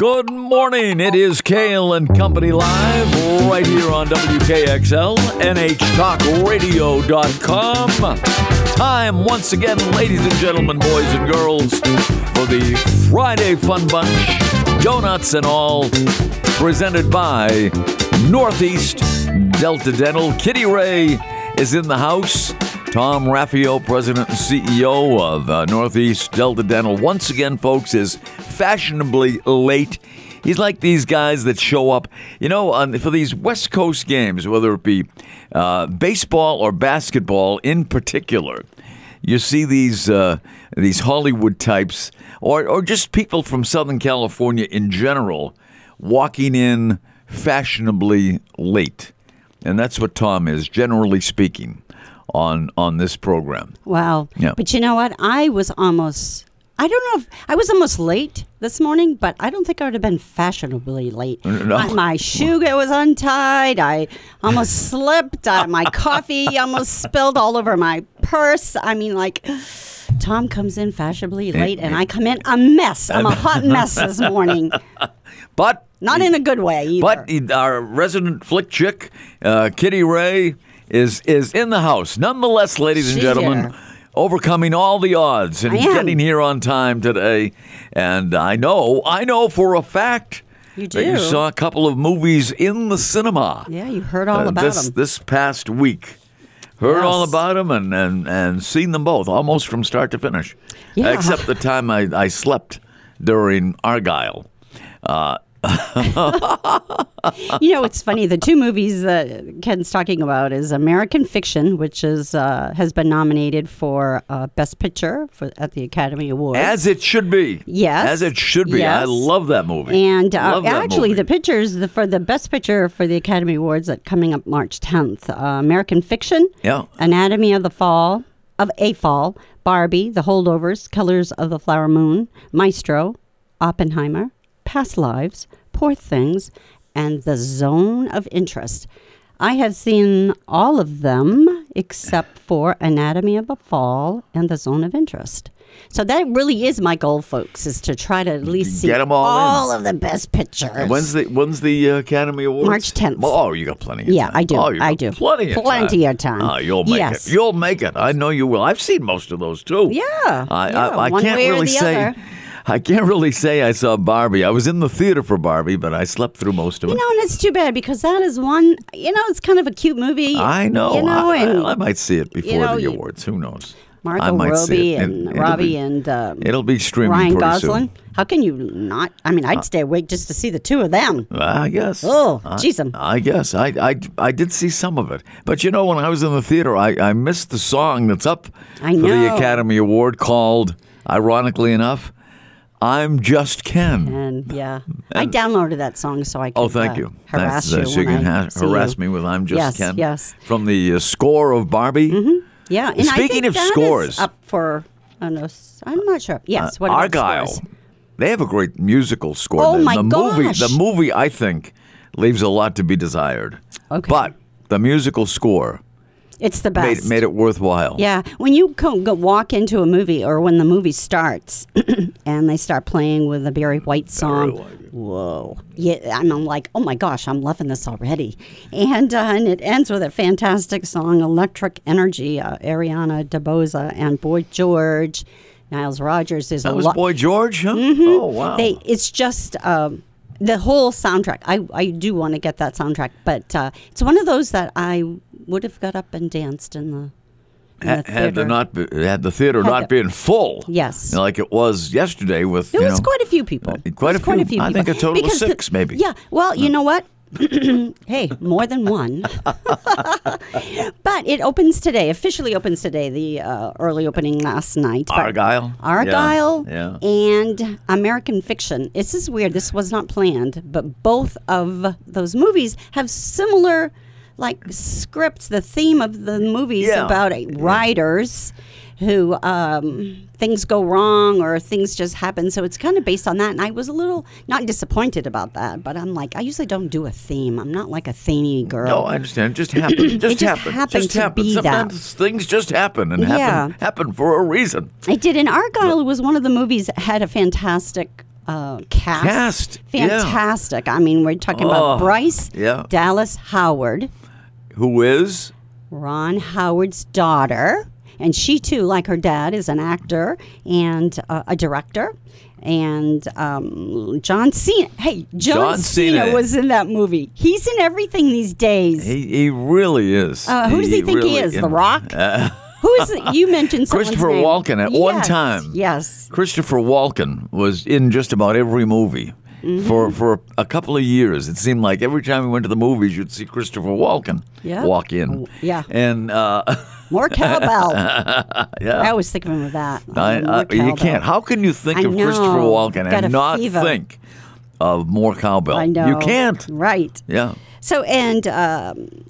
Good morning. It is Cail and Company Live right here on WKXL, NHTalkRadio.com. Time once again, ladies and gentlemen, boys and girls, for the Friday Fun Bunch, donuts and all, presented by Northeast Delta Dental. Kitty Rae is in the house. Tom Raffio, President and CEO of uh, Northeast Delta Dental, once again, folks, is fashionably late. He's like these guys that show up, you know, on, for these West Coast games, whether it be uh, baseball or basketball in particular. You see these uh, these Hollywood types, or or just people from Southern California in general, walking in fashionably late, and that's what Tom is, generally speaking on on this program. Wow. Yeah. But you know what? I was almost. I don't know if I was almost late this morning, but I don't think I would have been fashionably late. No. My, my shoe was untied. I almost slipped. Uh, my coffee almost spilled all over my purse. I mean, like, Tom comes in fashionably late, and I come in a mess. I'm a hot mess this morning. But Not in a good way either. but our resident flick chick, uh, Kitty Rae, is is in the house. Nonetheless, ladies and gentlemen. here. Overcoming all the odds and getting here on time today, and I know, I know for a fact You that you saw a couple of movies in the cinema. yeah, you heard all uh, about this him. this past week. Heard all about them and, and, and seen them both almost from start to finish, Yeah. except the time I, I slept during Argyle. you know, it's funny. The two movies that Ken's talking about is American Fiction, which is uh, has been nominated for uh, Best Picture for at the Academy Awards. As it should be. Yes. As it should be. I love that movie. and uh, actually, movie. the pictures the, for the Best Picture for the Academy Awards that coming up March 10th. Uh, American Fiction, Yeah. Anatomy of the Fall of a Fall, Barbie, The Holdovers, Killers of the Flower Moon, Maestro, Oppenheimer, Past Lives, Poor Things, and The Zone of Interest. I have seen all of them except for Anatomy of a Fall and The Zone of Interest. So that really is my goal, folks, is to try to at least see all in. of the best pictures. When's the when's the uh, Academy Awards? March 10th. Oh, you got plenty of Yeah, time. I do. Oh, I got do. Plenty of Plenty time. of time. Oh, you'll make Yes. it. You'll make it. I know you will. I've seen most of those too. Yeah, I, yeah, I, I can't really say. other. I can't really say I saw Barbie. I was in the theater for Barbie, but I slept through most of it. You know, and it's too bad because that is one. You know, it's kind of a cute movie. I know. You know, I, and I might see it before know, the awards. Who knows? I Margot might see Robbie it. and it'll Robbie be- and um, It'll be streaming Ryan Gosling. soon. How can you not? I mean, I'd stay awake just to see the two of them. I guess. Oh, I- jeez, I'm- I guess. I, I, I did see some of it. But you know, when I was in the theater, I, I missed the song that's up I for the. Academy Award called, ironically enough, I'm Just Ken. And yeah, I downloaded that song so I could. Oh, thank uh, you. Harass That's, you. so you can ha- harass you. me with I'm Just Yes, Ken. yes. From the uh, score of Barbie. Yeah, and Speaking of scores- up for. I don't know. I'm not sure. Yes. what Uh, Argyle. scores? They have a great musical score. Oh, the, my the movie, gosh. the movie, I think, leaves a lot to be desired. Okay. But the musical score It's the best. made it worthwhile. Yeah, when you go, go walk into a movie or when the movie starts and they start playing with a Barry White song, whoa! Yeah, I'm, I'm like, oh my gosh, I'm loving this already. And uh, and it ends with a fantastic song, "Electric Energy," uh, Ariana DeBose and Boy George, Niles Rodgers is That a was lot. Boy George, huh? Oh, wow. They, it's just um, the whole soundtrack. I, I do want to get that soundtrack, but uh, it's one of those that I would have got up and danced in the. Had, the had the theater. not be, had the theater Had not the- been full. Yes. like it was yesterday with It you was know, quite a few people. uh, quite was a few. I people. think a total of Because the- six, maybe. Yeah. Well, you know what? hey, more than one. but it opens today. Officially opens today. The uh, early opening last night. Argyle. Argyle Yeah. and American Fiction. This is weird. This was not planned, but both of those movies have similar like scripts. The theme of the movies Yeah. about uh, writers who um, things go wrong or things just happen. So it's kind of based on that. And I was a little not disappointed about that, but I'm like, I usually don't do a theme. I'm not like a themey girl. No, I understand. It just happened. Just, just happened. happened just to happened. be that. Things just happen and happen Yeah. happen for a reason. I did. And Argyle was one of the movies that had a fantastic uh, cast. Cast, yeah. Fantastic. I mean, we're talking Oh, about Bryce yeah. Dallas Howard, Who is? Ron Howard's daughter. And she, too, like her dad, is an actor and uh, a director. And um, John Cena. Hey, John, John Cena, Cena. was in that movie. He's in everything these days. He, he really is. Uh, who does he think he really- is? The Rock? Uh, Who is it? You mentioned Christopher name. Walken at one time. Yes. Christopher Walken was in just about every movie. Mm-hmm. For for a couple of years, it seemed like every time we went to the movies, you'd see Christopher Walken Yeah. walk in. Oh, yeah. and uh, More cowbell. I always think of him with that. I, I, you can't. How can you think I of Christopher. Walken Got and not fever. think of more cowbell? I know. You can't. Right. Yeah. So, and um,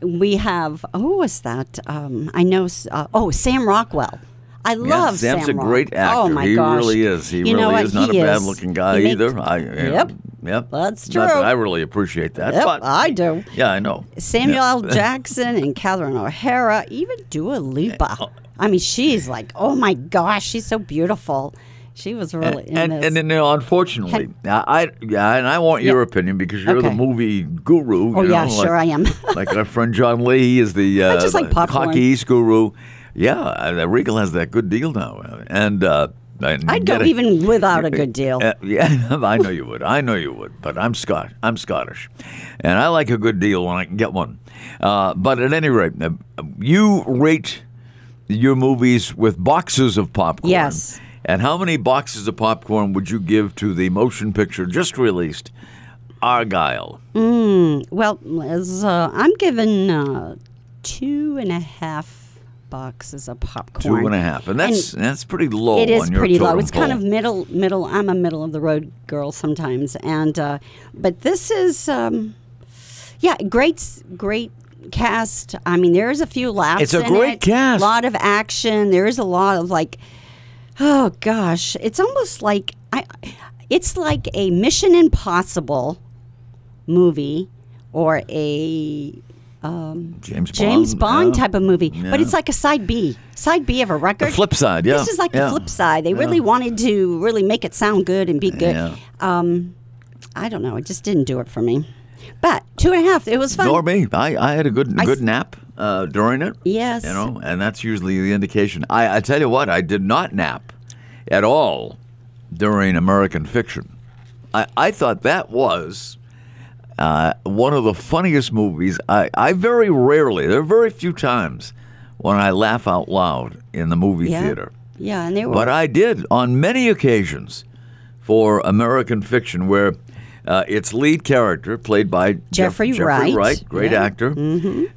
we have, who was that? Um, I know, uh, oh, Sam Rockwell. I love Sam. Sam's Sam a great actor. Oh, my he gosh. really is. He You know really is not He a bad is. looking guy He makes- either. I, Yep. Yep. That's Not that true. I really appreciate that. Yep, but I do. yeah, I know. Samuel Yeah. L. Jackson and Catherine O'Hara, even Dua Lipa. Oh. I mean, she's like, oh my gosh, she's so beautiful. She was really in and this. and then you know, unfortunately, I, I yeah, and I want your Yeah. opinion because you're the movie guru. oh yeah, sure I am. like our friend John Lee, is the uh, just like popcorn. hockey East guru. Yeah, uh, Regal has that good deal now, and uh, and I'd go it. even without a good deal. Uh, yeah, I know you would. I know you would. But I'm Scott. I'm Scottish, and I like a good deal when I can get one. Uh, but at any rate, uh, you rate your movies with boxes of popcorn. Yes. And how many boxes of popcorn would you give to the motion picture just released, Argyle? Well, as, uh, I'm given uh, two and a half boxes of popcorn. Two and a half, and that's that's pretty low. It is on your pretty low. It's kind of middle, middle. I'm a middle of the road girl sometimes, and uh, but this is, um, yeah, great, great cast. I mean, there is a few laughs. It's a great it, cast. A lot of action. There is a lot of like, oh gosh, it's almost like I. It's like a Mission Impossible movie or a James Bond. James Bond yeah. type of movie, but it's like a side B, side B of a record. The flip side, yeah. This is like yeah. the flip side. They really wanted to really make it sound good and be good. Yeah. Um, I don't know. It just didn't do it for me. But two and a half. It was fun. Nor me. I, I had a good I good nap uh, during it. Yes. You know, and that's usually the indication. I, I tell you what, I did not nap at all during American Fiction. I, I thought that was uh, one of the funniest movies. I, I very rarely, there are very few times when I laugh out loud in the movie yeah. theater. Yeah, and they were. But I did on many occasions for American Fiction, where uh, its lead character, played by Jeff- Jeffrey Jeffrey Wright. great Yeah. actor,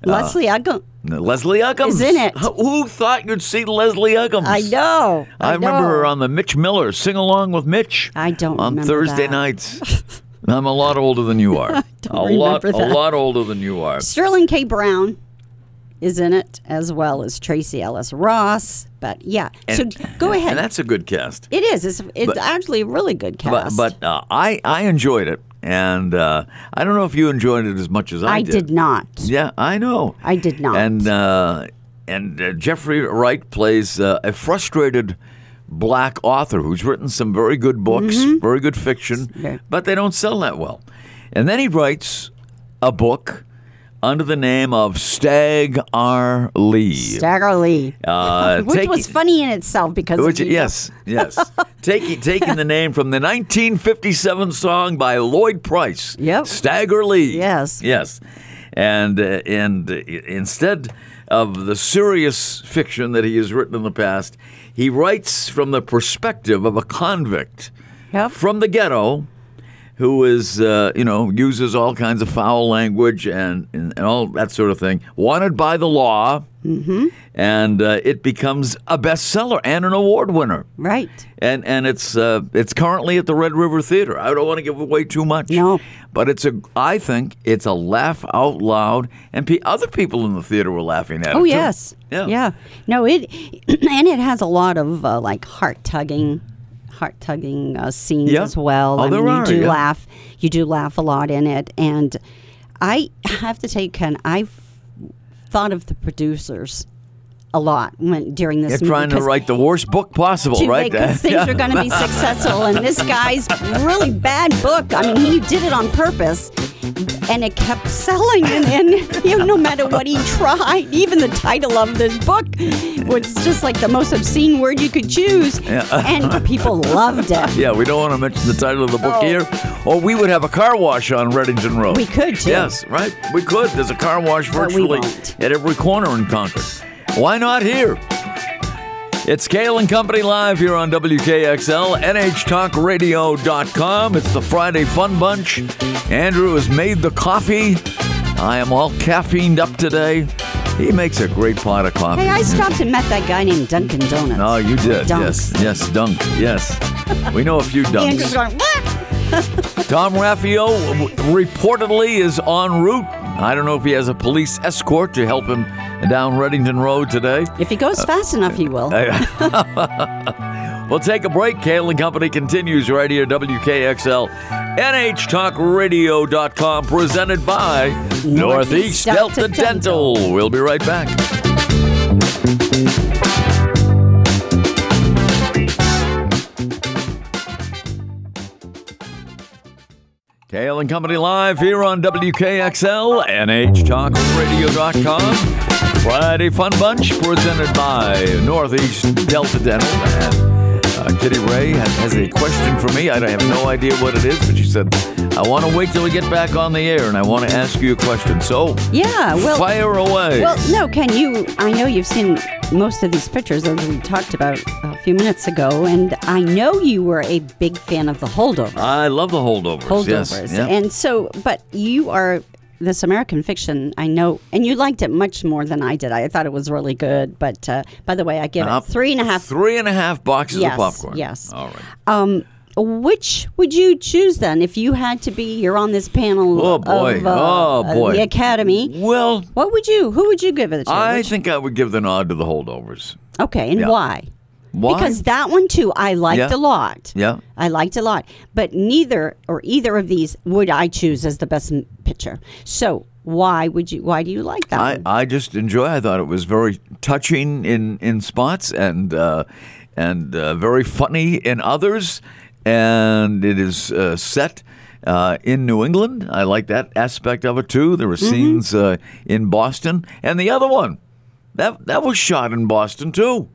Leslie Uggams. Leslie Uggams Is in it. Who thought you'd see Leslie Uggams? I know. I, I, remember her on the Mitch Miller Sing Along with Mitch. I don't on Thursday that. nights. I'm a lot older than you are. a lot, remember a lot older than you are. Sterling K. Brown is in it as well as Tracee Ellis Ross. But yeah, so go ahead. And that's a good cast. it is. It's, it's But- actually a really good cast. but uh, I I enjoyed it, and uh, I don't know if you enjoyed it as much as I, I did not. Yeah, I know. I did not. And uh, and uh, Jeffrey Wright plays uh, a frustrated black author who's written some very good books, Mm-hmm. very good fiction, Yeah. but they don't sell that well. And then he writes a book under the name of Stagg R. Leigh. Stagger Lee. Uh, Which was funny in itself because which, yes, yes. taking taking the name from the 1957 song by Lloyd Price. Yep. Stagger Lee. Yes. Yes. And uh, and uh, instead of the serious fiction that he has written in the past, he writes from the perspective of a convict Yep. from the ghetto who is, uh, you know, uses all kinds of foul language and, and, and all that sort of thing, wanted by the law, mm-hmm. and uh, it becomes a bestseller and an award winner. Right. And and it's uh, it's currently at the Red River Theater. I don't want to give away too much. No. but it's a. I think it's a laugh out loud, and pe- other people in the theater were laughing at it. Oh too. yes. Yeah. Yeah. No, it and it has a lot of uh, like heart tugging, heart tugging uh, scenes as well. Oh, I mean, are, you do yeah. laugh. You do laugh a lot in it, and I have to you, Ken, I've thought of the producers a lot when during this. You're trying to write the worst book possible, to right? because things Yeah. are going to be successful. And this guy's really bad book. I mean, he did it on purpose, and it kept selling. And, and you know, no matter what he tried, even the title of this book was just like the most obscene word you could choose, and people loved it. Yeah, we don't want to mention the title of the book Oh. here, or we would have a car wash on Reddington Road. We could, too. Yes, right. We could. There's a car wash virtually at every corner in Concord. Why not here? It's Cail and Company live here on WKXL, NHTalkRadio.com. It's the Friday Fun Bunch. Andrew has made the coffee. I am all caffeined up today. He makes a great pot of coffee. Hey, I stopped and met that guy named Dunkin' Donuts. Oh, you did. Dunks. Yes, yes, dunk. Yes. We know a few Andrew's dunks. going, what? Tom Raffio reportedly is en route. I don't know if he has a police escort to help him down Reddington Road today. If he goes uh, fast enough, he will. We'll take a break. Cail and Company continues right here, WKXL, NHTalkRadio.com, presented by Northeast Delta, Delta Dental. Dental. We'll be right back. And Company live here on WKXL, NHTalkRadio.com. Friday Fun Bunch presented by Northeast Delta Dental. Uh, Kitty Rae has, has a question for me. I have no idea what it is, but she said, I want to wait till we get back on the air and I want to ask you a question. So Yeah, well, fire away. Well, no, can you, I know you've seen most of these pictures that we talked about a few minutes ago, and I know you were a big fan of the holdovers. I love the holdovers. holdovers. Yes. And so, but you are this American fiction, I know, and you liked it much more than I did. I thought it was really good. But uh, by the way, I give Uh, it three and a half. Three and a half boxes Yes, of popcorn. yes. All right. Um, which would you choose then if you had to be? You're on this panel. Oh, boy. Of, uh, Oh, uh, the Academy. Well, What would you? Who would you give it to? I Which- think I would give the nod to the holdovers. okay, and Yeah. why? Why? Because that one too, I liked Yeah. a lot. Yeah. I liked a lot. But neither or either of these would I choose as the best picture. So why would you? Why do you like that? I, one? I just enjoy. I thought it was very touching in in spots and uh, and uh, very funny in others. And it is uh, set uh, in New England. I like that aspect of it too. There were Mm-hmm. scenes uh, in Boston, and the other one that that was shot in Boston too.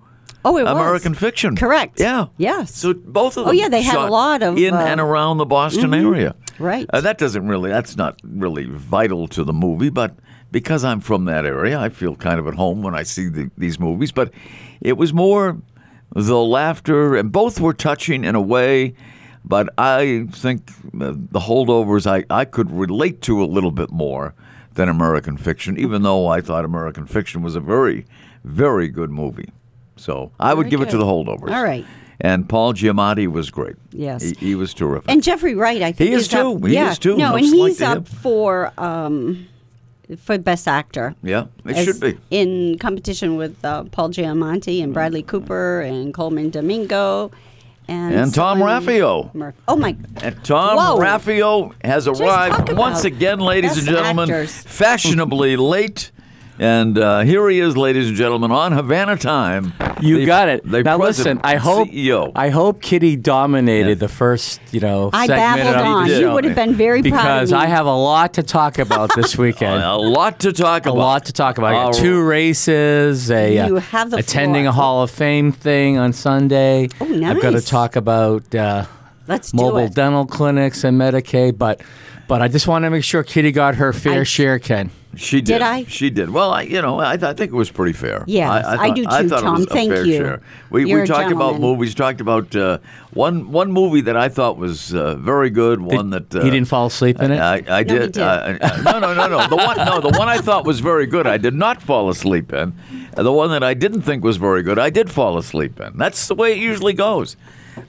Oh, it was American Fiction. Correct. Yeah. Yes. So both of Oh, yeah, they had a lot of, in uh, and around the Boston area. Right. Uh, that doesn't really. That's not really vital to the movie, but because I'm from that area, I feel kind of at home when I see the, these movies. But it was more the laughter, and both were touching in a way. But I think uh, the holdovers I, I could relate to a little bit more than American Fiction, even though I thought American Fiction was a very, very good movie. So I would Very give it to the holdovers. All right. And Paul Giamatti was great. Yes. He, he was terrific. and Jeffrey Wright, I think He is is up- too. He yeah. is too. No, and Looks like he's to up him. for um, for best actor. yeah, it as- should be. in competition with uh, Paul Giamatti and Bradley Cooper and Colman Domingo and And Tom someone- Raffio. Mur- Oh my! And Tom Whoa. Raffio has arrived once again, ladies and gentlemen, actors. fashionably late. And uh, here he is, ladies and gentlemen, on Havana Time. You the- got it. The now listen, I hope CEO. I hope Kitty dominated Yeah. the first, you know, I segment babbled of on. the did. You would have been very proud because of me. I have a lot to talk about this weekend. a lot to talk about. a lot to talk about. I got two races, a You uh, have the attending floor. a Hall of Fame thing on Sunday. Oh, I've got to talk about uh, Let's do mobile it. dental clinics and Medicaid, but but I just want to make sure Kitty got her fair I- share, Ken. She did. Did I? She did. Well, I, you know, I, th- I think it was pretty fair. Yeah, I, I thought, do I too, thought it Tom. was a Thank fair you. share. We, You're we a talked about movies. Talked about uh, one one movie that I thought was uh, very good. One that uh, he didn't fall asleep in it. I, I No, he did. did. Uh, uh, no, no, no, no. The one, no, the one I thought was very good. I did not fall asleep in. And the one that I didn't think was very good, I did fall asleep in. That's the way it usually goes.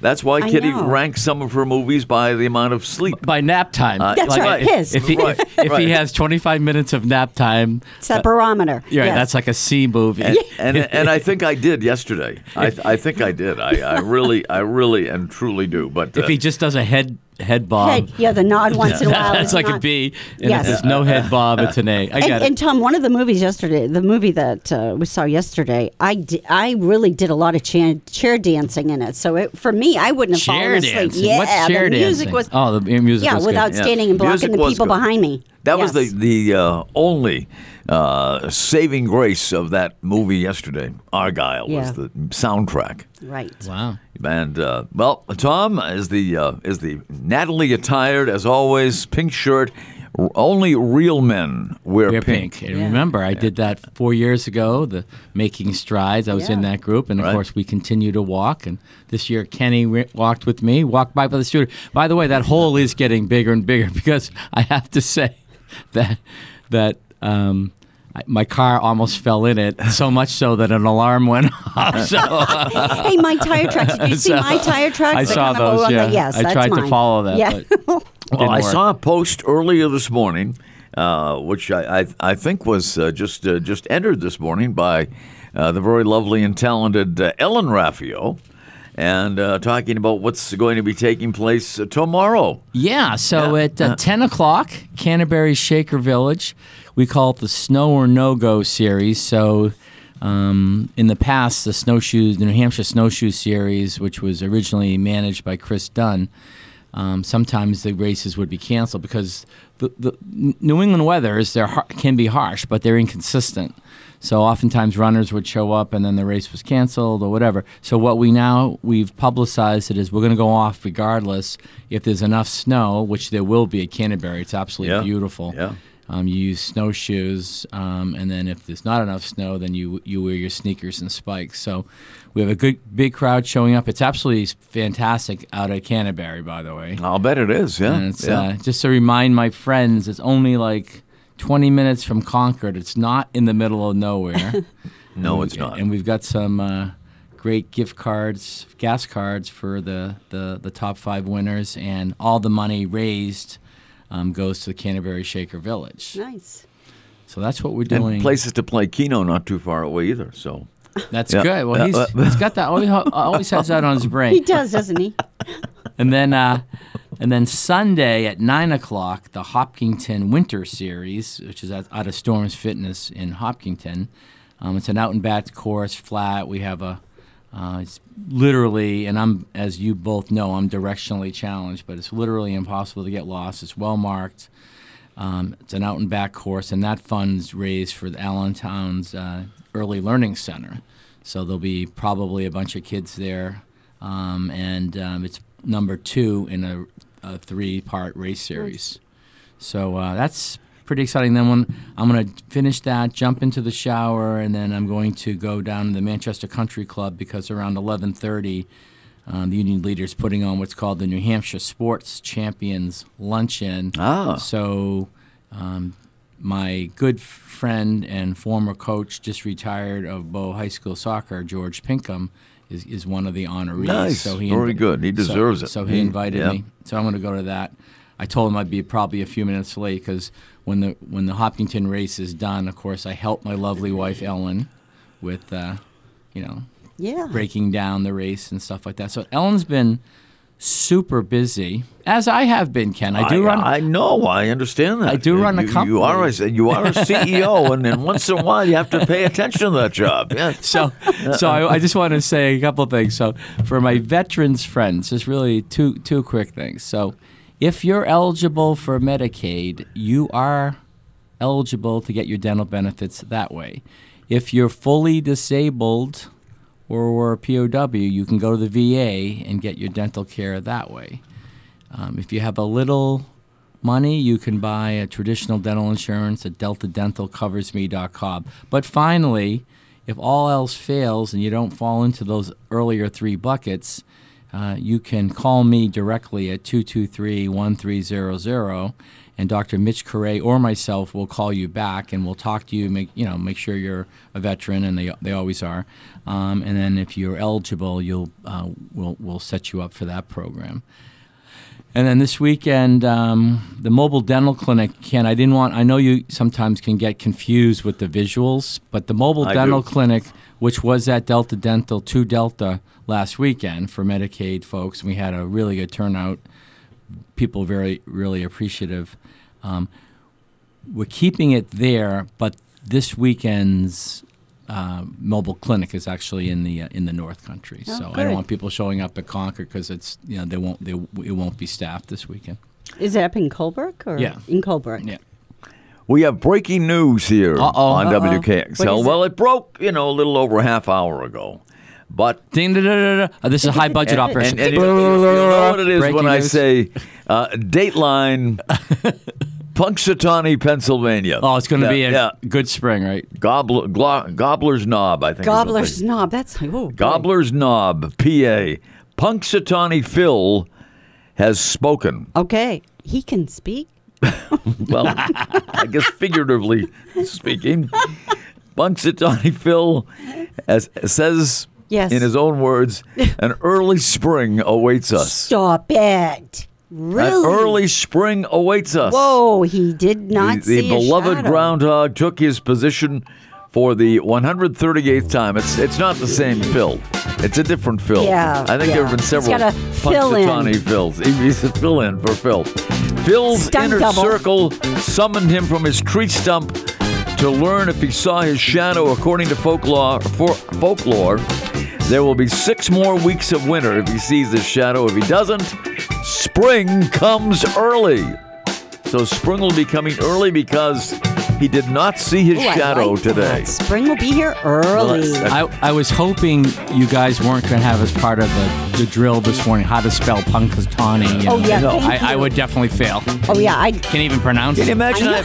That's why I Kitty know. ranks some of her movies by the amount of sleep. By nap time. Uh, That's right, If, his. if he, Right, if, if right. he has 25 minutes of nap time, It's a barometer. yeah, Yes. that's like a C movie. and, and and I think I did yesterday. I I think I did. I, I really I really and truly do. But uh, If he just does a head head bob, Head, yeah, the nod once in a while. that's like a not- B. And Yes. if there's no head bob, it's an A. I And, get and it. Tom, one of the movies yesterday, the movie that uh, we saw yesterday, I, di- I really did a lot of chair, chair dancing in it. So it, for me, I wouldn't have Chair fallen asleep. dancing. Yeah, What's chair the music dancing? was. Oh, the music yeah, was good. without Yeah. standing and blocking Music the people good. behind me. that was the the uh, only uh, saving grace of that movie yesterday. Argyle Yeah. was the soundtrack. right. Wow. And uh, well, Tom is the uh, is the Natalie attired as always, pink shirt. Only real men wear We're pink. pink. And Yeah. remember, I did that four years ago, the Making Strides. I was in that group. And of Right. course, we continue to walk. And this year, Kenny re- walked with me, walked by by the studio. By the way, that hole is getting bigger and bigger because I have to say that, that, um, I- my car almost fell in it, so much so that an alarm went off. So hey, my tire tracks. Did you see So, my tire tracks? I saw those, on the- yeah. yes, I that's tried to follow that, Yeah. but- Well, I work. saw a post earlier this morning, uh, which I, I I think was uh, just uh, just entered this morning by uh, the very lovely and talented uh, Ellen Raffio, and uh, talking about what's going to be taking place uh, tomorrow. Yeah, so Yeah, at uh, 10 o'clock, Canterbury Shaker Village, we call it the Snow or No Go series. So um, in the past, the snowshoes, the New Hampshire Snowshoe Series, which was originally managed by Chris Dunn, um, sometimes the races would be canceled because the, the New England weathers they're can be harsh, but they're inconsistent. So oftentimes runners would show up and then the race was canceled or whatever. So what we now we've publicized it is we're going to go off regardless if there's enough snow, which there will be at Canterbury. It's absolutely Yeah. beautiful. Yeah. Um, you use snowshoes, um, and then if there's not enough snow, then you you wear your sneakers and spikes. So we have a good big crowd showing up. It's absolutely fantastic out at Canterbury, by the way. I'll bet it is. Yeah, And it's yeah. uh, just to remind my friends, it's only like 20 minutes from Concord. It's not in the middle of nowhere. no, it's not. And we've got some uh, great gift cards, gas cards for the, the, the top five winners, and all the money raised um, goes to the Canterbury Shaker Village. Nice. So that's what we're and doing. places to play Keno not too far away either. So That's Yeah. good. Well, he's, he's got that. Always, always has that on his brain. He does, doesn't he? And then, uh, and then Sunday at nine o'clock, the Hopkinton Winter Series, which is out of Storms Fitness in Hopkinton. Um, it's an out and back course, flat. We have a, uh, it's literally, and I'm as you both know, I'm directionally challenged, but it's literally impossible to get lost. It's well marked. Um, it's an out and back course, and that funds raised for the Allentown's uh, Early Learning Center. So there'll be probably a bunch of kids there, um, and um, it's number two in a, a three-part race series. So uh, that's pretty exciting. Then when I'm going to finish that, jump into the shower, and then I'm going to go down to the Manchester Country Club because around 11:30, uh, the union leader is putting on what's called the New Hampshire Sports Champions Luncheon. Ah. So um, my good friend and former coach, just retired of Bow High School soccer, George Pinkham, is, is one of the honorees. Nice. So he Very good. He so- deserves it. So he He- invited yeah. me. So I'm going to go to that. I told him I'd be probably a few minutes late because when the when the Hopkinton race is done, of course, I help my lovely wife Ellen with, uh, you know, Yeah. breaking down the race and stuff like that. So Ellen's been super busy, as I have been. Ken, I do run. I know. I understand that. I do run a company. You are a, you are a CEO, and then once in a while you have to pay attention to that job. Yeah. so so I, I just want to say a couple of things. So for my veterans friends, just really two two quick things. So if you're eligible for Medicaid, you are eligible to get your dental benefits that way. If you're fully disabled or a POW, you can go to the VA and get your dental care that way. Um, if you have a little money, you can buy a traditional dental insurance at deltadentalcoversme.com. But finally, if all else fails and you don't fall into those earlier three buckets, uh, you can call me directly at 223-1300 and Dr. Mitch Correa or myself will call you back and we'll talk to you make you know make sure you're a veteran and they, they always are um, and then if you're eligible you'll uh, we'll, we'll set you up for that program and then this weekend, um, the mobile dental clinic. Ken, I didn't want. I know you sometimes can get confused with the visuals, but the mobile I dental do. clinic, which was at Delta Dental Two Delta last weekend for Medicaid folks, we had a really good turnout. People very really appreciative. Um, we're keeping it there, but this weekend's uh, mobile clinic is actually in the uh, in the North Country. Oh, so I don't want people showing up at Concord because it's you know they won't they it won't be staffed this weekend. Is it up in Colebrook or Yeah. in Colebrook? Yeah. We have breaking news here Uh-oh. on Uh-oh. WKXL. What is it? well, it broke, you know, a little over a half hour ago. But Ding, da, da, da, da. Uh, this is a high budget operation. and, and you, you- you know what it is Breaking when I news. say uh, Dateline, Punxsutawney, Pennsylvania. oh, it's going to Yeah, be a yeah. good spring, right? Gobbler, glo- Gobbler's Knob, I think. Gobbler's Knob. That's oh, boy. Gobbler's Knob, PA. Punxsutawney Phil has spoken. Okay, he can speak. Well, I guess figuratively speaking, Punxsutawney Phil has, says Yes. in his own words, an early spring awaits us. Stop it. Really? An early spring awaits us. Whoa, he did not the, the beloved groundhog took his position for the 138th time. It's it's not the same Phil. It's a different Phil. Yeah, I think there have been several a fill. Punxsutawney Phils. He's a fill in for Phil. Phil's Stunt inner double. circle summoned him from his tree stump to learn if he saw his shadow. According to folklore, for, folklore, there will be six more weeks of winter if he sees his shadow. If he doesn't, spring comes early. So spring will be coming early because he did not see his Ooh, shadow like today. that. Spring will be here early. that's- I, I was hoping you guys weren't going to have as part of the, the drill this morning how to spell Punxsutawney. Oh, yeah, No. thank I, I you. would definitely fail. oh yeah, I Can't even pronounce it. Can you it. imagine? I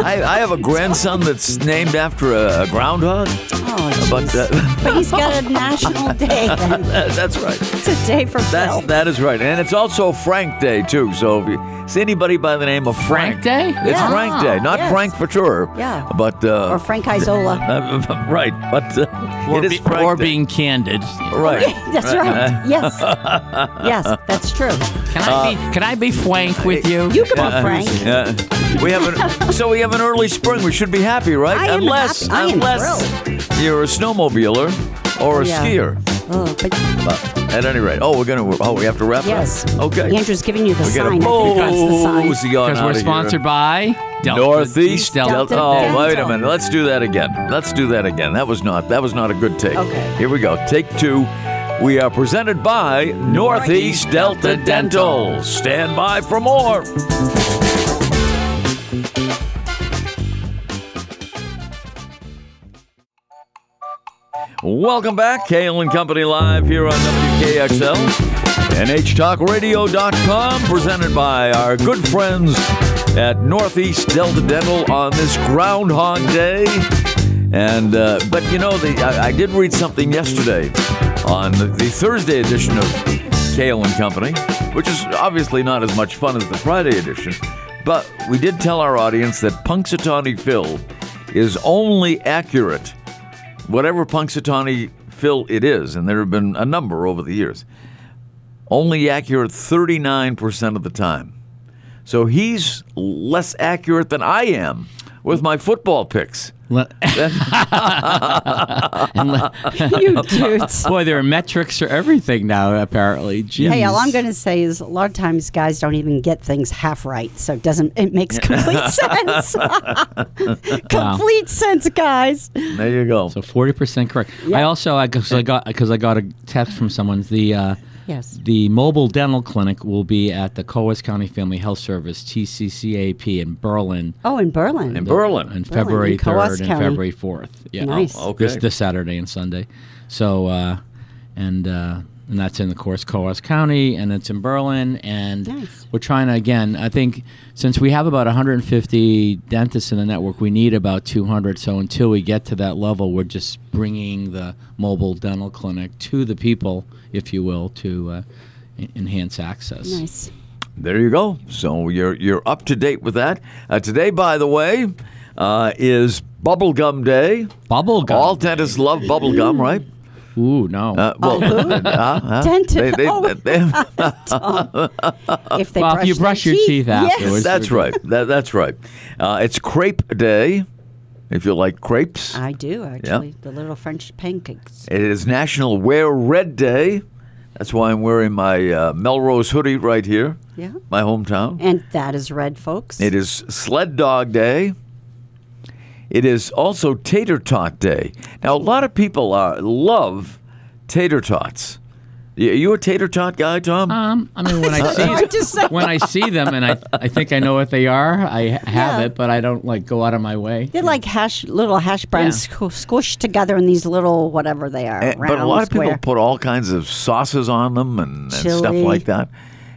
I, I, I have a grandson that's named after a, a groundhog. oh But jeez. uh, but he's got a national day. Then. that's right. It's a day for Phil. That, that is right. And it's also Frank Day, too. So if you see anybody by the name of Frank, Frank Day? It's Yeah. Frank Day, not Yes. Frank Futur. Yeah. But, uh, or Frank Isola. uh, right. But uh, Or, it is be- Frank or Day. being candid. Right. That's right. Yes. Yes, that's true. Can I be can I be frank with you? You can be Frank. Yeah. We have an, so we have an early spring. We should be happy, right? I am unless happy. I am unless you're a snowmobiler or a Yeah. skier. Oh, but But at any rate, oh, we're gonna. Oh, we have to wrap yes. up. Okay. Andrew's giving you the we got sign. a I think that's the sign. mosey on Because we're sponsored here. by Delta Northeast Delta. Delta. Oh, Delta Oh, wait a minute. Let's do that again. Let's do that again. That was not. That was not a good take. Okay. Here we go. Take two. We are presented by Northeast Delta Dental. Stand by for more. Welcome back. Cail and Company live here on WKXL. NHTalkRadio.com, presented by our good friends at Northeast Delta Dental on this Groundhog Day. And uh, but you know, the I, I did read something yesterday on the, Thursday edition of Cail and Company, which is obviously not as much fun as the Friday edition. But we did tell our audience that Punxsutawney Phil is only accurate whatever Punxsutawney Phil it is, and there have been a number over the years, only accurate 39% of the time. So he's less accurate than I am with my football picks. Le- le- you dudes. boy, there are metrics for everything now. Apparently, Jeez. Hey, all I'm going to say is a lot of times guys don't even get things half right, so it doesn't. It makes complete sense. complete sense, guys. There you go. So forty percent correct. Yeah. I also I because I got because I got a text from someone. The uh, Yes. the mobile dental clinic will be at the Coos County Family Health Service (TCCAP) in Berlin Oh, in Berlin. In Berlin. on February in Coos third and County. February fourth. Yeah, Nice. Oh, okay. This this Saturday and Sunday. So uh, and uh, and that's in, of course, Coos County, and it's in Berlin. And Nice. we're trying to, again, I think since we have about 150 dentists in the network, we need about 200. So until we get to that level, we're just bringing the mobile dental clinic to the people, if you will, to uh, enhance access. Nice. There you go. So you're you're up to date with that. Uh, today, by the way, uh, is Bubblegum Day. Bubble gum. All dentists love bubblegum, right? Ooh, no. Uh, well, uh, huh? Dentist- They- they- oh. they- If they well, brush if you their brush your teeth yes. afterwards. that's right. That, that's right. Uh, it's Crepe Day. If you like crepes, I do actually. The little French pancakes. it is National Wear Red Day. That's why I'm wearing my uh, Melrose hoodie right here, Yeah. my hometown. And that is red, folks. It is Sled Dog Day. It is also Tater Tot Day. Now, a lot of people uh, love tater tots. Y- Are you a tater tot guy, Tom? Um, I mean, when I see say. when I see them, and I, I think I know what they are. I have Yeah. it, but I don't like go out of my way. They're like hash, little hash browns squ- squished together in these little whatever they are. Eh, but a round, lot of people put all kinds of sauces on them and, and stuff like that.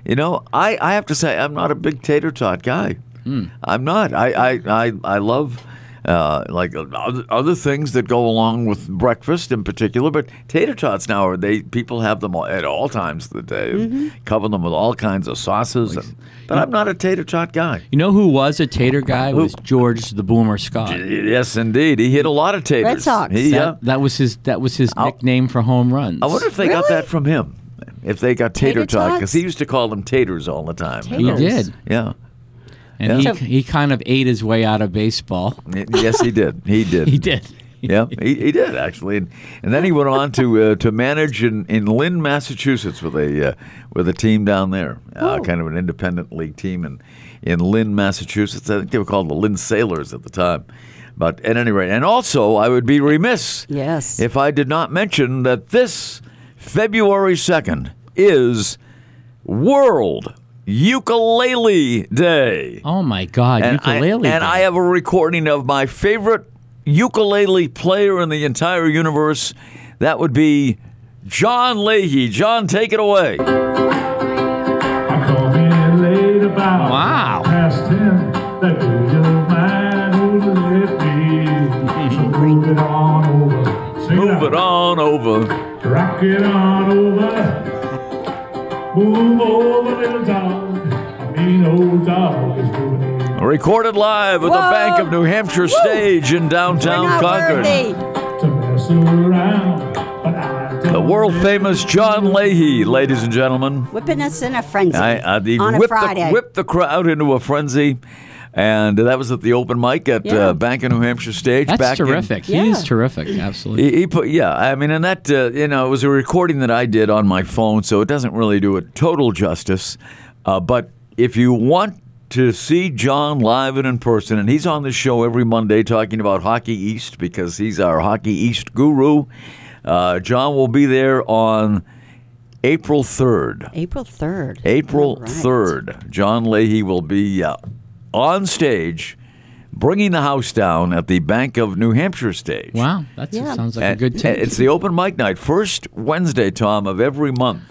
You know, I, I have to say I'm not a big tater tot guy. Hmm. I'm not. I I I, I love. Uh, like uh, other, other things that go along with breakfast in particular, but tater tots now are they people have them all, at all times of the day, Mm-hmm. cover them with all kinds of sauces. And, but I'm not a tater tot guy. You know who was a tater guy? Was George the Boomer Scott. Yes, indeed, he hit a lot of taters. Red Sox. He, yeah. That, that was his. That was his I'll- nickname for home runs. I wonder if they got that from him. If they got tater, Tater tot, because he used to call them taters all the time. he did, Yeah. And Yeah. he he kind of ate his way out of baseball. Yes, he did. He did. He did. Yeah, he, he did actually, and, and then he went on to uh, to manage in, in Lynn, Massachusetts, with a uh, with a team down there, uh, Oh. kind of an independent league team in in Lynn, Massachusetts. I think they were called the Lynn Sailors at the time. But at any rate, and also I would be remiss Yes. if I did not mention that this February second is World Ukulele Day. Oh my God, And, ukulele. I, and I have a recording of my favorite ukulele player in the entire universe. That would be John Leahy. John, take it away. I come in late about Wow. past ten. That good young man who let me. Move it on over. Sing Move it on over. Rock it on over. Move over, little dog. I mean, old dog is moving in. Recorded live at the Bank of New Hampshire stage in downtown Concord. worthy. Around, but I don't The world famous John Leahy, ladies and gentlemen. Whipping us in a frenzy I, uh, he on a whipped, the, Friday. whipped the crowd into a frenzy. And that was at the open mic at Yeah. uh, Bank of New Hampshire stage. That's back in- terrific. He Yeah. is terrific. Absolutely. He, he put, yeah, I mean, and that, uh, you know, it was a recording that I did on my phone, so it doesn't really do it total justice. Uh, but if you want to see John live and in person, and he's on the show every Monday talking about Hockey East because he's our Hockey East guru, uh, John will be there on April 3rd. April 3rd. April All right. 3rd, John Leahy will be uh, on stage bringing the house down at the Bank of New Hampshire stage. Wow, that Yeah. sounds like a good and tip. It's the open mic night, first Wednesday, Tom, of every month.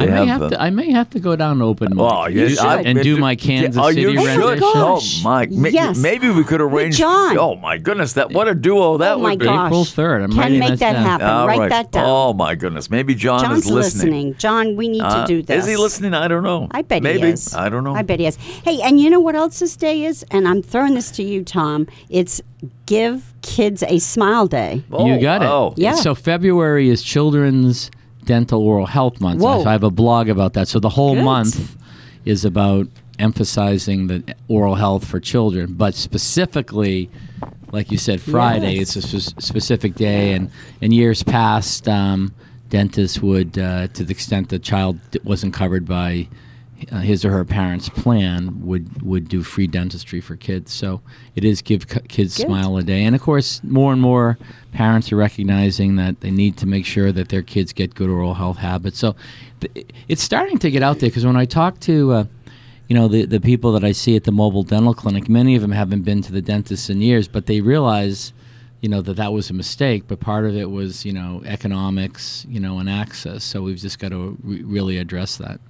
I may have, uh, to. I may have to go down to open mic Oh, You yeah, should. I- and do my Kansas oh, City you should. rendition. Oh gosh. my! ma- Yes. Maybe we could arrange. John. Oh my goodness! That what a duo that Oh my would be. gosh. April 3rd. I'm Can make that down. happen. All Write right. that down. Oh my goodness! Maybe John John's is listening. John, we need Uh, to do this. Is he listening? I don't know. I bet Maybe. he is. I don't know. I bet he is. Hey, and you know what else this day is? And I'm throwing this to you, Tom. It's Give Kids a Smile Day. you got it. Oh. Yeah. So February is Children's Dental Oral Health Month. Whoa. So I have a blog about that. So the whole Good. month is about emphasizing the oral health for children, but specifically, like you said, Friday. Yes. It's a spe- specific day, and in years past, um, dentists would, uh, to the extent the child wasn't covered by uh, his or her parents' plan would would do free dentistry for kids. So it is give c- kids Good. smile a day, and of course, more and more parents are recognizing that they need to make sure that their kids get good oral health habits. So th- it's starting to get out there because when I talk to uh, you know the the people that I see at the mobile dental clinic, many of them haven't been to the dentist in years, but they realize you know that that was a mistake, but part of it was you know economics, you know, and access. So we've just got to re- really address that.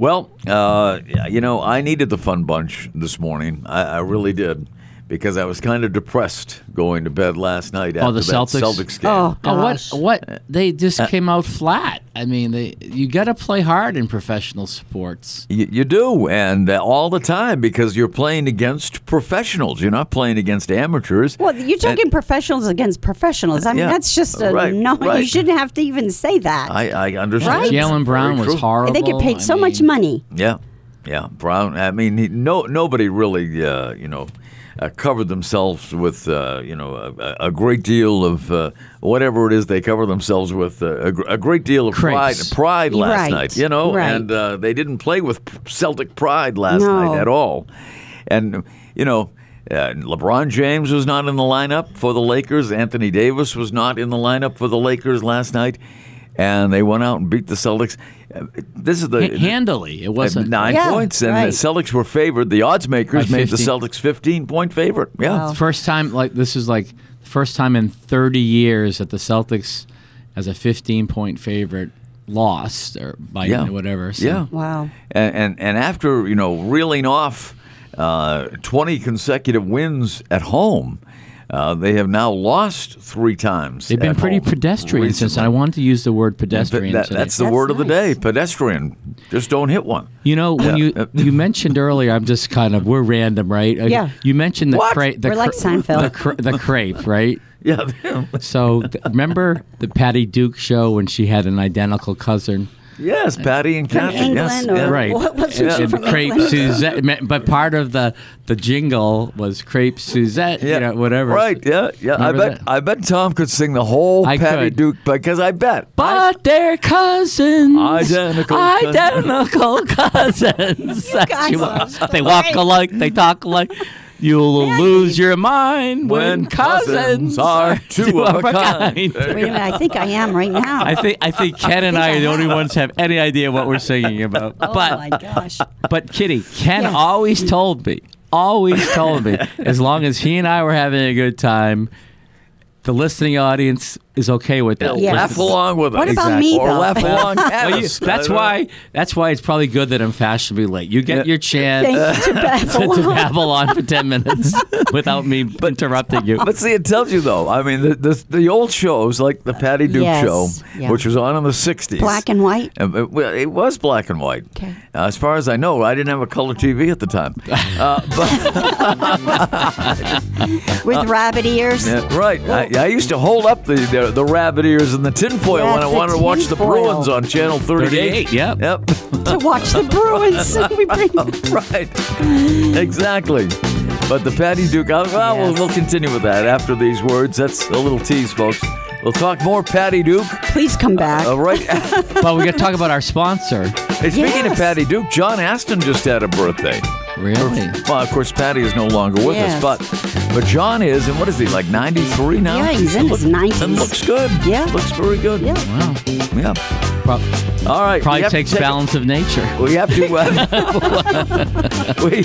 Well, uh, you know, I needed the fun bunch this morning. I, I really did. Because I was kind of depressed going to bed last night after Oh, the that Celtics? Celtics game. Oh, Oh, what? What? They just Uh, came out flat. I mean, they you got to play hard in professional sports. You, you do, and uh, all the time because you're playing against professionals. You're not playing against amateurs. Well, you're talking professionals against professionals. I mean, Yeah. that's just a Right, no. right. You shouldn't have to even say that. I, I understand. Right. Jaylen Brown Very was true. horrible. they get paid I so much money. Yeah, yeah. Brown. I mean, he, no, nobody really, uh, you know, uh, covered themselves with, uh, you know, a, a great deal of uh, whatever it is they cover themselves with. Uh, a, a great deal of pride, pride last Right, night. You know, right. and uh, they didn't play with Celtic pride last No. night at all. And you know. Uh, LeBron James was not in the lineup for the Lakers. Anthony Davis was not in the lineup for the Lakers last night, and they went out and beat the Celtics. Uh, This is the ha- handily. It wasn't nine Yeah, points, and right. the Celtics were favored. The odds makers made the Celtics 15 point favorite. Yeah. Wow. first time. Like this is like the first time in 30 years that the Celtics, as a 15 point favorite, lost or by Yeah. whatever. So. Yeah. Wow. And, and and after you know reeling off uh, 20 consecutive wins at home, uh, they have now lost three times. They've been pretty home pedestrian since. recently. I wanted to use the word pedestrian. that- today. that's the That's word of the day. Pedestrian. Just don't hit one. You know, when Yeah. you you mentioned earlier, I'm just kind of we're random, right? Uh, Yeah. You mentioned the What? crepe, the We're like Seinfeld. the, cra- the crepe, right? Yeah. So th- remember the Patty Duke show when she had an identical cousin, yes, Patty and From Catherine. yes, England or yeah. right? What was she And from crepe England? Suzette, but part of the the jingle was crepe Suzette, Yeah, you know, whatever. Right? Yeah, yeah. I bet. that? I bet Tom could sing the whole I Patty could. Duke because I bet. But they're cousins, Identical cousins. identical cousins. guys You- are they walk great. alike, they talk alike. You'll Yeah, lose your mind when, When cousins cousins are two of a kind. Wait a minute. I think I am right now. I think I think Ken and I I are the only ones have any idea what we're singing about. oh but my gosh. but Kitty, Ken Yes. always told me, always told me, as long as he and I were having a good time, the listening audience is okay with that. Yes. Laugh along with us. What about me, Or though? laugh along at Well, you- us. that's why. That's why it's probably good that I'm fashionably late. You get your chance Thank you to Beth. to, to babble on for ten minutes without me interrupting you. But see, it tells you though. I mean, the the, the old shows like the Patty Duke Yes, show, yeah. which was on in the '60s, Black and white. Uh, it, well, it was black and white. Okay. Uh, as far as I know, I didn't have a color TV at the time. Uh, but with rabbit ears. yeah, right, I, I used to hold up the, the the rabbit ears and the tinfoil Yes, when I the wanted to watch the. Bruins on Channel 38. 38, yep. Yep. to watch the Bruins. we bring right. Exactly. But the Patty Duke, uh, well, we'll, we'll continue with that after these words. That's a little tease, folks. We'll talk more Patty Duke. Please come back. Uh, right. But we got to talk about our sponsor. Hey, speaking of Yes. Patty Duke, John Astin just had a birthday. Really? Well, of course, Patty is no longer with Yes. us, but but John is, and what is he like, 93 now? Yeah, he's in his 90s. And looks good. Yeah. looks very good. Yeah. Wow. yeah. Pro- All right, probably takes take a- balance of nature. We have to. Uh, we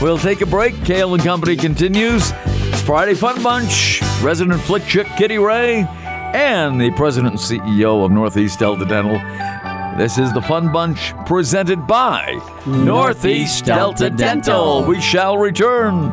we'll take a break. Cail and Company continues. It's Friday Fun Bunch. Resident Flick Chick Kitty Rae, and the president and CEO of Northeast Delta Dental. This is the Fun Bunch presented by Northeast Delta Dental. We shall return.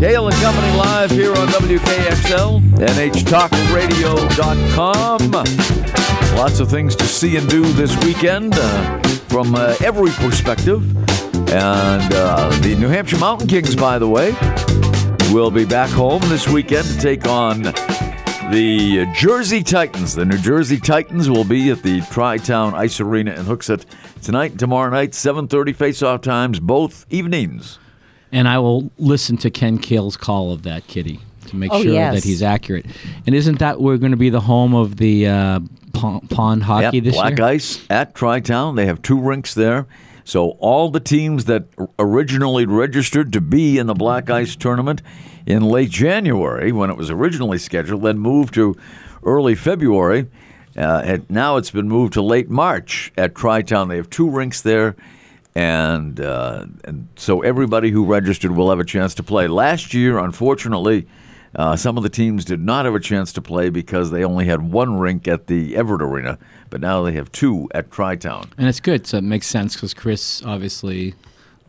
Cail and Company live here on WKXL, NHTalkRadio.com. Lots of things to see and do this weekend uh, from uh, every perspective. And uh, the New Hampshire Mountain Kings, by the way, will be back home this weekend to take on the Jersey Titans. The New Jersey Titans will be at the Tri-Town Ice Arena in Hooksett tonight and tomorrow night, 7.30 face-off times, both evenings. And I will listen to Ken Cail's call of that, Kitty, to make Oh, sure yes. that he's accurate. And isn't that we're going to be the home of the uh, pond, hockey Yep, this Black year? Ice at Tri-Town. They have two rinks there. So all the teams that originally registered to be in the Black Ice tournament in late January, when it was originally scheduled, then moved to early February. Uh, and now it's been moved to late March at Tri Town. They have two rinks there, and, uh, and so everybody who registered will have a chance to play. Last year, unfortunately, uh, some of the teams did not have a chance to play because they only had one rink at the Everett Arena, but now they have two at Tri Town. And it's good. So it makes sense because Chris obviously,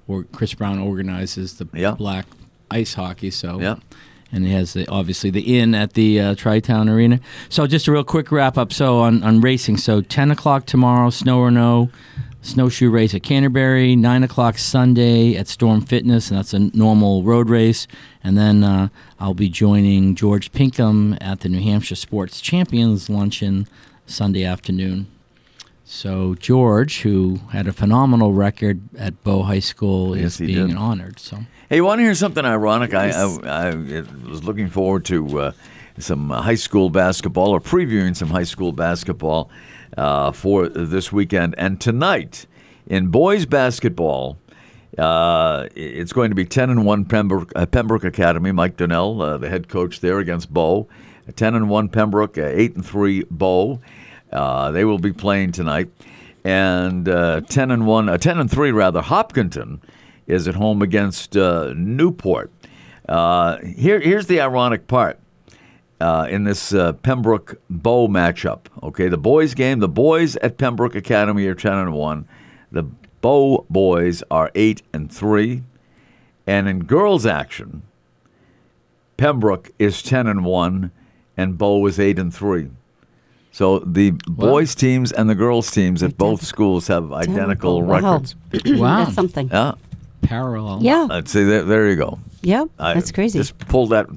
or Chris Brown organizes the Yeah. black ice hockey. So Yeah. and he has the obviously the inn at the uh, Tri-Town Arena. So just a real quick wrap up. So on on racing. So ten o'clock tomorrow, snow or no. Snowshoe race at Canterbury, nine o'clock Sunday at Storm Fitness, and that's a normal road race. And then uh, I'll be joining George Pinkham at the New Hampshire Sports Champions luncheon Sunday afternoon. So George, who had a phenomenal record at Bow High School, Yes, is being did. honored. So Hey, you want to hear something ironic? I, I, I was looking forward to uh, some high school basketball or previewing some high school basketball uh, for this weekend. And tonight, in boys basketball, uh, it's going to be 10 and 1 Pembroke, uh, Pembroke Academy. Mike Donnell, uh, the head coach there against Bow. 10 and 1 Pembroke, uh, 8 and 3 Bow. Uh, they will be playing tonight. And uh, 10 and 1, uh, 10 and 3 rather, Hopkinton is at home against Newport. Here, here's the ironic part uh, in this uh, Pembroke Bow matchup. Okay, the boys' game. The boys at Pembroke Academy are ten and one. The Bow boys are eight and three, and in girls' action, Pembroke is ten and one, and Bow is eight and three. So the boys' teams and the girls' teams at both schools have identical Wow. records. wow, That's something. Yeah, parallel. Yeah. I'd say there, there you go. yeah. I- That's crazy. Just pull that,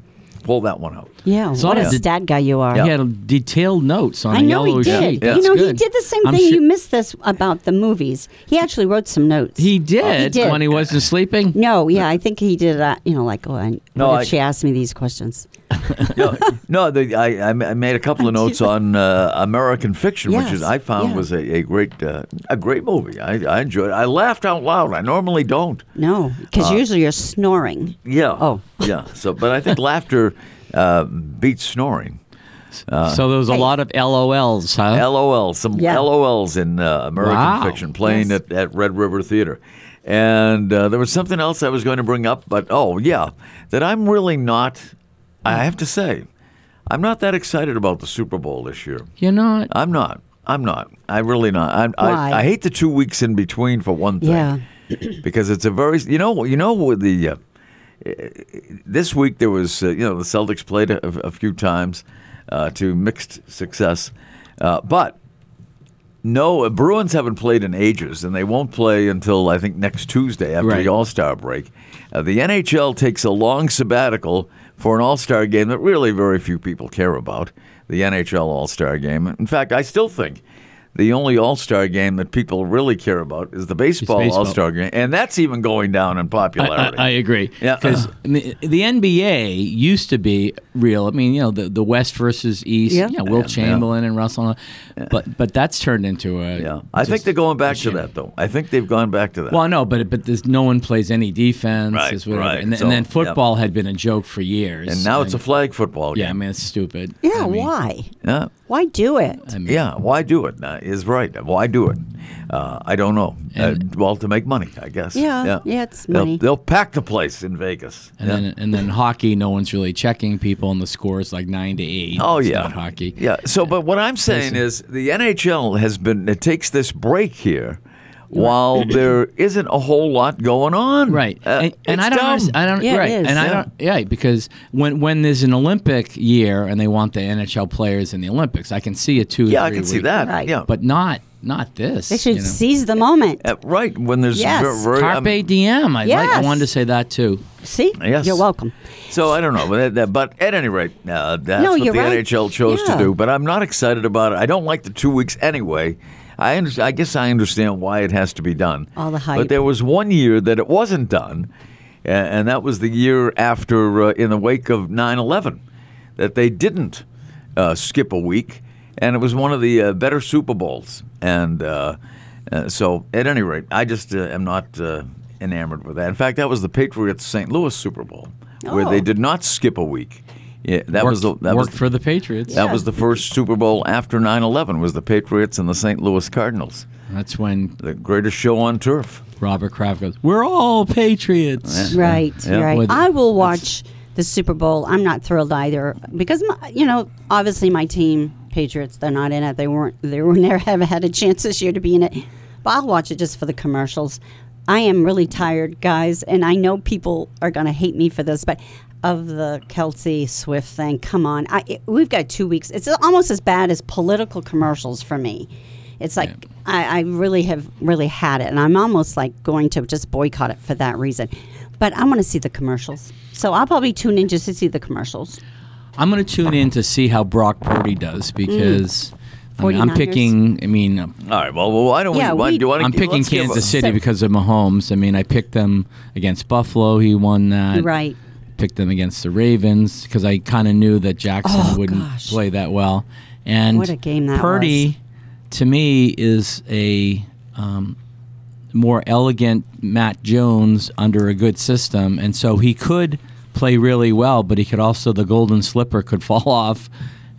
pull that one out. yeah. So What a I did- stat guy you are. He had detailed notes on I a know yellow he did. sheet. Yeah. You know, That's he did the same I'm thing. su- You missed this about the movies. He actually wrote some notes. He did, Oh, he did. when he wasn't sleeping. No, yeah, I think he did. Uh, you know, like, oh, I, No, what if I- she asked me these questions? no, no the, I, I made a couple of notes on uh, American Fiction, which is I found yeah. was a, a great uh, a great movie. I, I enjoyed. it. I laughed out loud. I normally don't. No, because Uh, usually you're snoring. Yeah. Oh. yeah. So, but I think laughter uh, beats snoring. so there was a lot of LOLs, huh? LOL, some Yeah. LOLs in uh, American Wow. Fiction playing Yes. at, at Red River Theater. And uh, there was something else I was going to bring up, but oh, yeah, that I'm really not, I have to say, I'm not that excited about the Super Bowl this year. You're not. I'm not. I'm not. I really not. I'm, Why? I, I hate the two weeks in between for one thing. Yeah. because it's a very you know you know with the uh, this week there was uh, you know the Celtics played a, a few times uh, to mixed success, uh, but no Bruins haven't played in ages and they won't play until I think next Tuesday after Right. the All Star break. Uh, the NHL takes a long sabbatical for an All Star game that really very few people care about. The NHL All Star game. In fact, I still think. The only All Star game that people really care about is the baseball, baseball. All Star game, and that's even going down in popularity. I, I agree. Yeah. Because the, the NBA used to be real. I mean, you know, the, the West versus East. Yeah. Yeah. Wilt Yeah. Chamberlain and Russell. But but that's turned into a. yeah, I think they're going back to that though. I think they've gone back to that. Well, no, but but there's no one plays any defense. Right, is right. And, then, So, and then yeah. football had been a joke for years. and now it's a flag football Game. yeah. I mean, it's stupid. Yeah, I mean, why? yeah, Why do it? I mean, yeah. Why do it? Uh, is right. Why do it? Uh, I don't know. Uh, well, to make money, I guess. Yeah, yeah, it's They'll- money. They'll, pack the place in Vegas. And Yeah. then and then hockey, no one's really checking people, and the score is like nine to eight. Oh It's yeah, not hockey. Yeah. So, but what I'm saying is, the NHL has been it takes this break here, while there isn't a whole lot going on. Right, Uh, and, and it's I don't, dumb. understand- I don't, Yeah, right, is. and I don't, yeah, because when when there's an Olympic year and they want the NHL players in the Olympics, I can see it two. Yeah, I three can see that. Right. Yeah, but not not this. They should you know. seize the moment. Uh, right when there's Yes. ver- very, Carpe um, diem. I like. I wanted to say that too. See? Yes. You're welcome. So I don't know, but, that, that- but at any rate, uh, that's No, what the right. NHL chose Yeah. to do. But I'm not excited about it. I don't like the two weeks anyway. I under, I guess I understand why it has to be done. All the hype. But there was one year that it wasn't done, a- and that was the year after, uh, in the wake of 9/11, that they didn't uh, skip a week, and it was one of the uh, better Super Bowls. And uh, uh, so, at any rate, I just uh, am not uh, enamored with that. In fact, that was the Patriots St. Louis Super Bowl, where Oh. they did not skip a week Yeah, that was the worked, was for the Patriots. that was the first Super Bowl after 9/11 was the Patriots and the St. Louis Cardinals. That's when The greatest show on turf. Robert Kraft goes, "We're all Patriots." Right, Yeah. right. With- I will watch the Super Bowl. I'm not thrilled either because my, you know, obviously my team, Patriots, they're not in it. They weren't. They were never have had a chance this year to be in it. But I'll watch it just for the commercials. I am really tired, guys, and I know people are going to hate me for this, but of the Kelce Swift thing, come on, I, it, we've got two weeks. It's almost as bad as political commercials for me. It's like I, I really have really had it, and I'm almost like going to just boycott it for that reason. But I want to see the commercials, so I'll probably tune in just to see the commercials. I'm going to tune in to see how Brock Purdy does mm. because I mean, I'm 49ers. picking. I mean, uh, All right. Well, well why don't Yeah, we? Why, we- do you wanna- I'm picking Kansas City So- because of Mahomes. I mean, I picked them against Buffalo. He won that. right? Picked them against the Ravens because I kind of knew that Jackson Oh, wouldn't gosh. play that well. And What a game that Purdy, to me, is a um, more elegant Mac Jones under a good system, and so he could play really well, but he could also the golden slipper could fall off,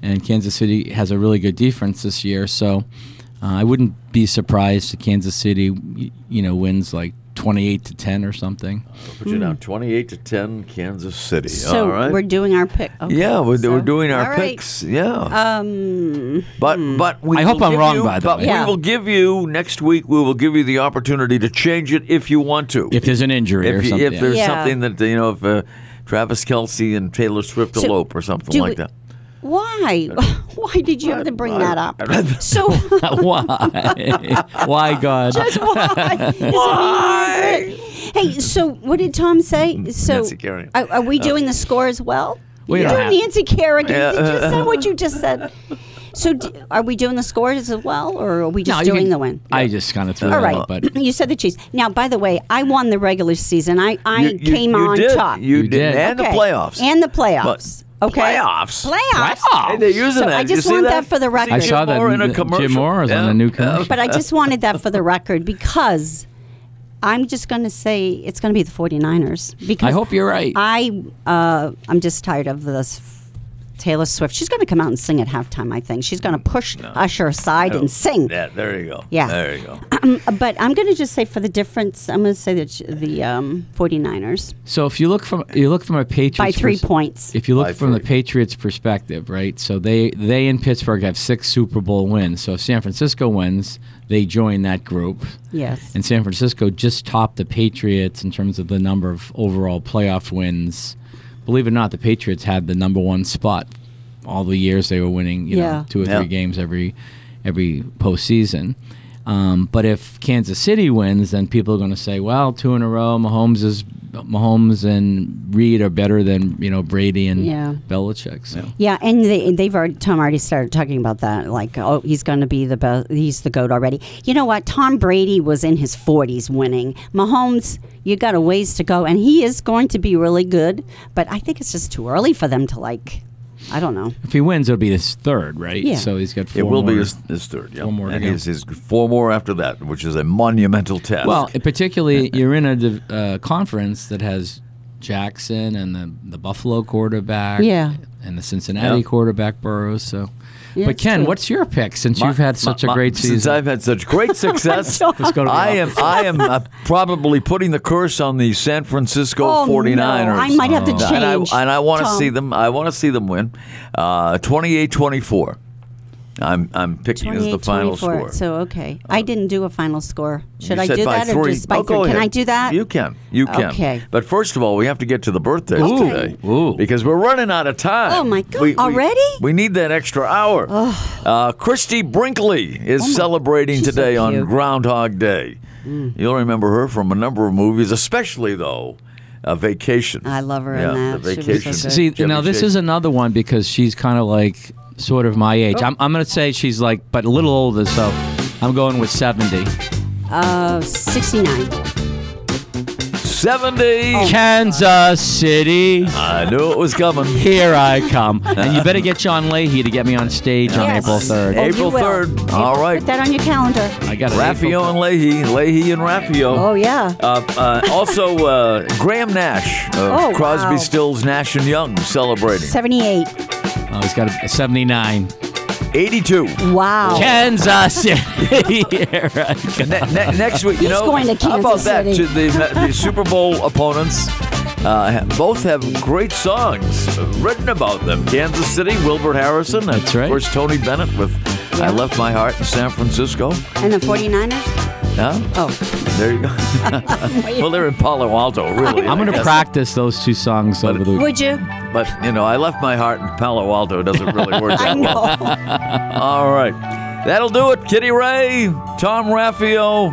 and Kansas City has a really good defense this year, so uh, I wouldn't be surprised if Kansas City, you know, wins like twenty-eight to ten or something. Put you down 28 to 10, Kansas City. So All right. we're doing our pick. Okay, yeah, we're, so- we're doing our all right. picks. Yeah. Um, But but we I will hope I'm give wrong, you- by the but way. Yeah. we will give you next week. We will give you the opportunity to change it if you want to. If there's an injury or if, you- something, if there's Yeah. something that you know, if uh, Travis Kelce and Taylor Swift So, elope or something do like we- that. Why? Why did you have to bring that up? So why? why God? just why? why? Hey, so what did Tom say? So Nancy Kerrigan. Are, are we uh, doing the score as well? We You're don't doing have- Nancy Kerrigan. Did you say what you just said? So d- are we doing the scores as well, or are we just No, doing can- the win? I just kind of threw All it right. out, but you said the Chiefs. Now, by the way, I won the regular season. I, I You- you- came you on did. top. You, You did, did. and Okay. the playoffs. And the playoffs. But- okay. Playoffs? Playoffs. Hey, they're using So that. I You just see want that? that for the record. I saw that in a Jim commercial. Mora is on Yeah. a new Yeah. commercial. But I just wanted that for the record because I'm just going to say it's going to be the 49ers. Because I hope you're right. I uh, I'm just tired of this Taylor Swift. She's going to come out and sing at halftime. I think she's going to push Usher aside and sing. Yeah, there you go. Yeah. There you go. Um, but I'm going to just say for the difference, I'm going to say that the um, 49ers so if you look from you look from a Patriots by three pers- points. If you look By from the. Patriots' perspective, right? So they they in Pittsburgh have six Super Bowl wins. So if San Francisco wins, they join that group. Yes. And San Francisco just topped the Patriots in terms of the number of overall playoff wins. Believe it or not, the Patriots had the number one spot all the years they were winning, you Yeah. know, two or Yeah. three games every every postseason. Um, but if Kansas City wins, then people are going to say, "Well, two in a row. Mahomes is Mahomes and Reid are better than you know Brady and Yeah. Belichick." So Yeah, and they, they've already Tom already started talking about that. Like, oh, he's going to be the best. He's the goat already. You know what? Tom Brady was in his forties winning. Mahomes, you got a ways to go, and he is going to be really good. But I think it's just too early for them to like. I don't know. if he wins, it'll be his third, right? Yeah. So he's got four It will be more. his, his third. Yeah. Four more and go. his, his four more after that, which is a monumental task. Well, particularly you're in a uh, conference that has Jackson and the the Buffalo quarterback, Yeah. and the Cincinnati Yeah. quarterback Burrows. So, Yeah, but Ken, true. what's your pick since My- you've had such my- a great Since season? Since I've had such great success, Let's go to the I am. I am uh, probably putting the curse on the San Francisco Oh, no. 49ers. I might have to change, and I want to see them. I want to see them win. Uh, 28-24. I'm I'm picking as the 28, final 24. score. So okay, I didn't do a final score. Should You I said do by that or three. just by Oh, three? go Can ahead. I do that? You can. You can. Okay. But first of all, we have to get to the birthdays Ooh. today. Ooh. Because we're running out of time. Oh, my God. We- we- Already? We, need that extra hour. Uh, Christie Brinkley is celebrating She's so today on cute. Mm. Groundhog Day. You'll remember her from a number of movies, especially though, uh, Vacation. I love her in yeah, that. The She was so Vacation. good. See, Chevy now this Chase. is another one because she's kind of like sort of my age. I'm, I'm going to say she's like, but a little older. So I'm going with 70. Uh, 69. 70. Kansas City. I knew it was coming. Here I come. And you better get John Leahy to get me on stage on Yes. April 3rd. Oh, you April will. 3rd. All right. Put that on your calendar. I got it. Raffio and Leahy. Leahy and Raffio. Oh, yeah. Uh, uh, also, uh, Graham Nash of Oh, Crosby, wow. Stills, Nash and Young celebrating 78. Oh, he's got a 79. 82. Wow. Kansas City. Here I come. Ne- ne- next week, you He's know, going to how about Kansas that? City. To the, the Super Bowl opponents, uh, both have great songs written about them. Kansas City, Wilbert Harrison. and That's right. Of course, Tony Bennett with "I Left My Heart in San Francisco." And the 49ers? Yeah, Oh. there you go. well, they're in Palo Alto, really. I'm going to Yes. practice those two songs over the week. Would you? But you know, I left my heart in Palo Alto. It doesn't really work I that well. know. All right. That'll do it. Kitty Rae, Tom Raffio,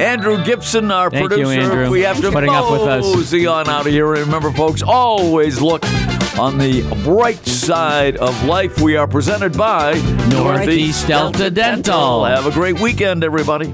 Andrew Gibson, our Thank you, producer. Andrew, We have to for putting up with us. mosey on out of here. Remember, folks, always look on the bright side of life. We are presented by Northeast Delta Dental. Have a great weekend, everybody.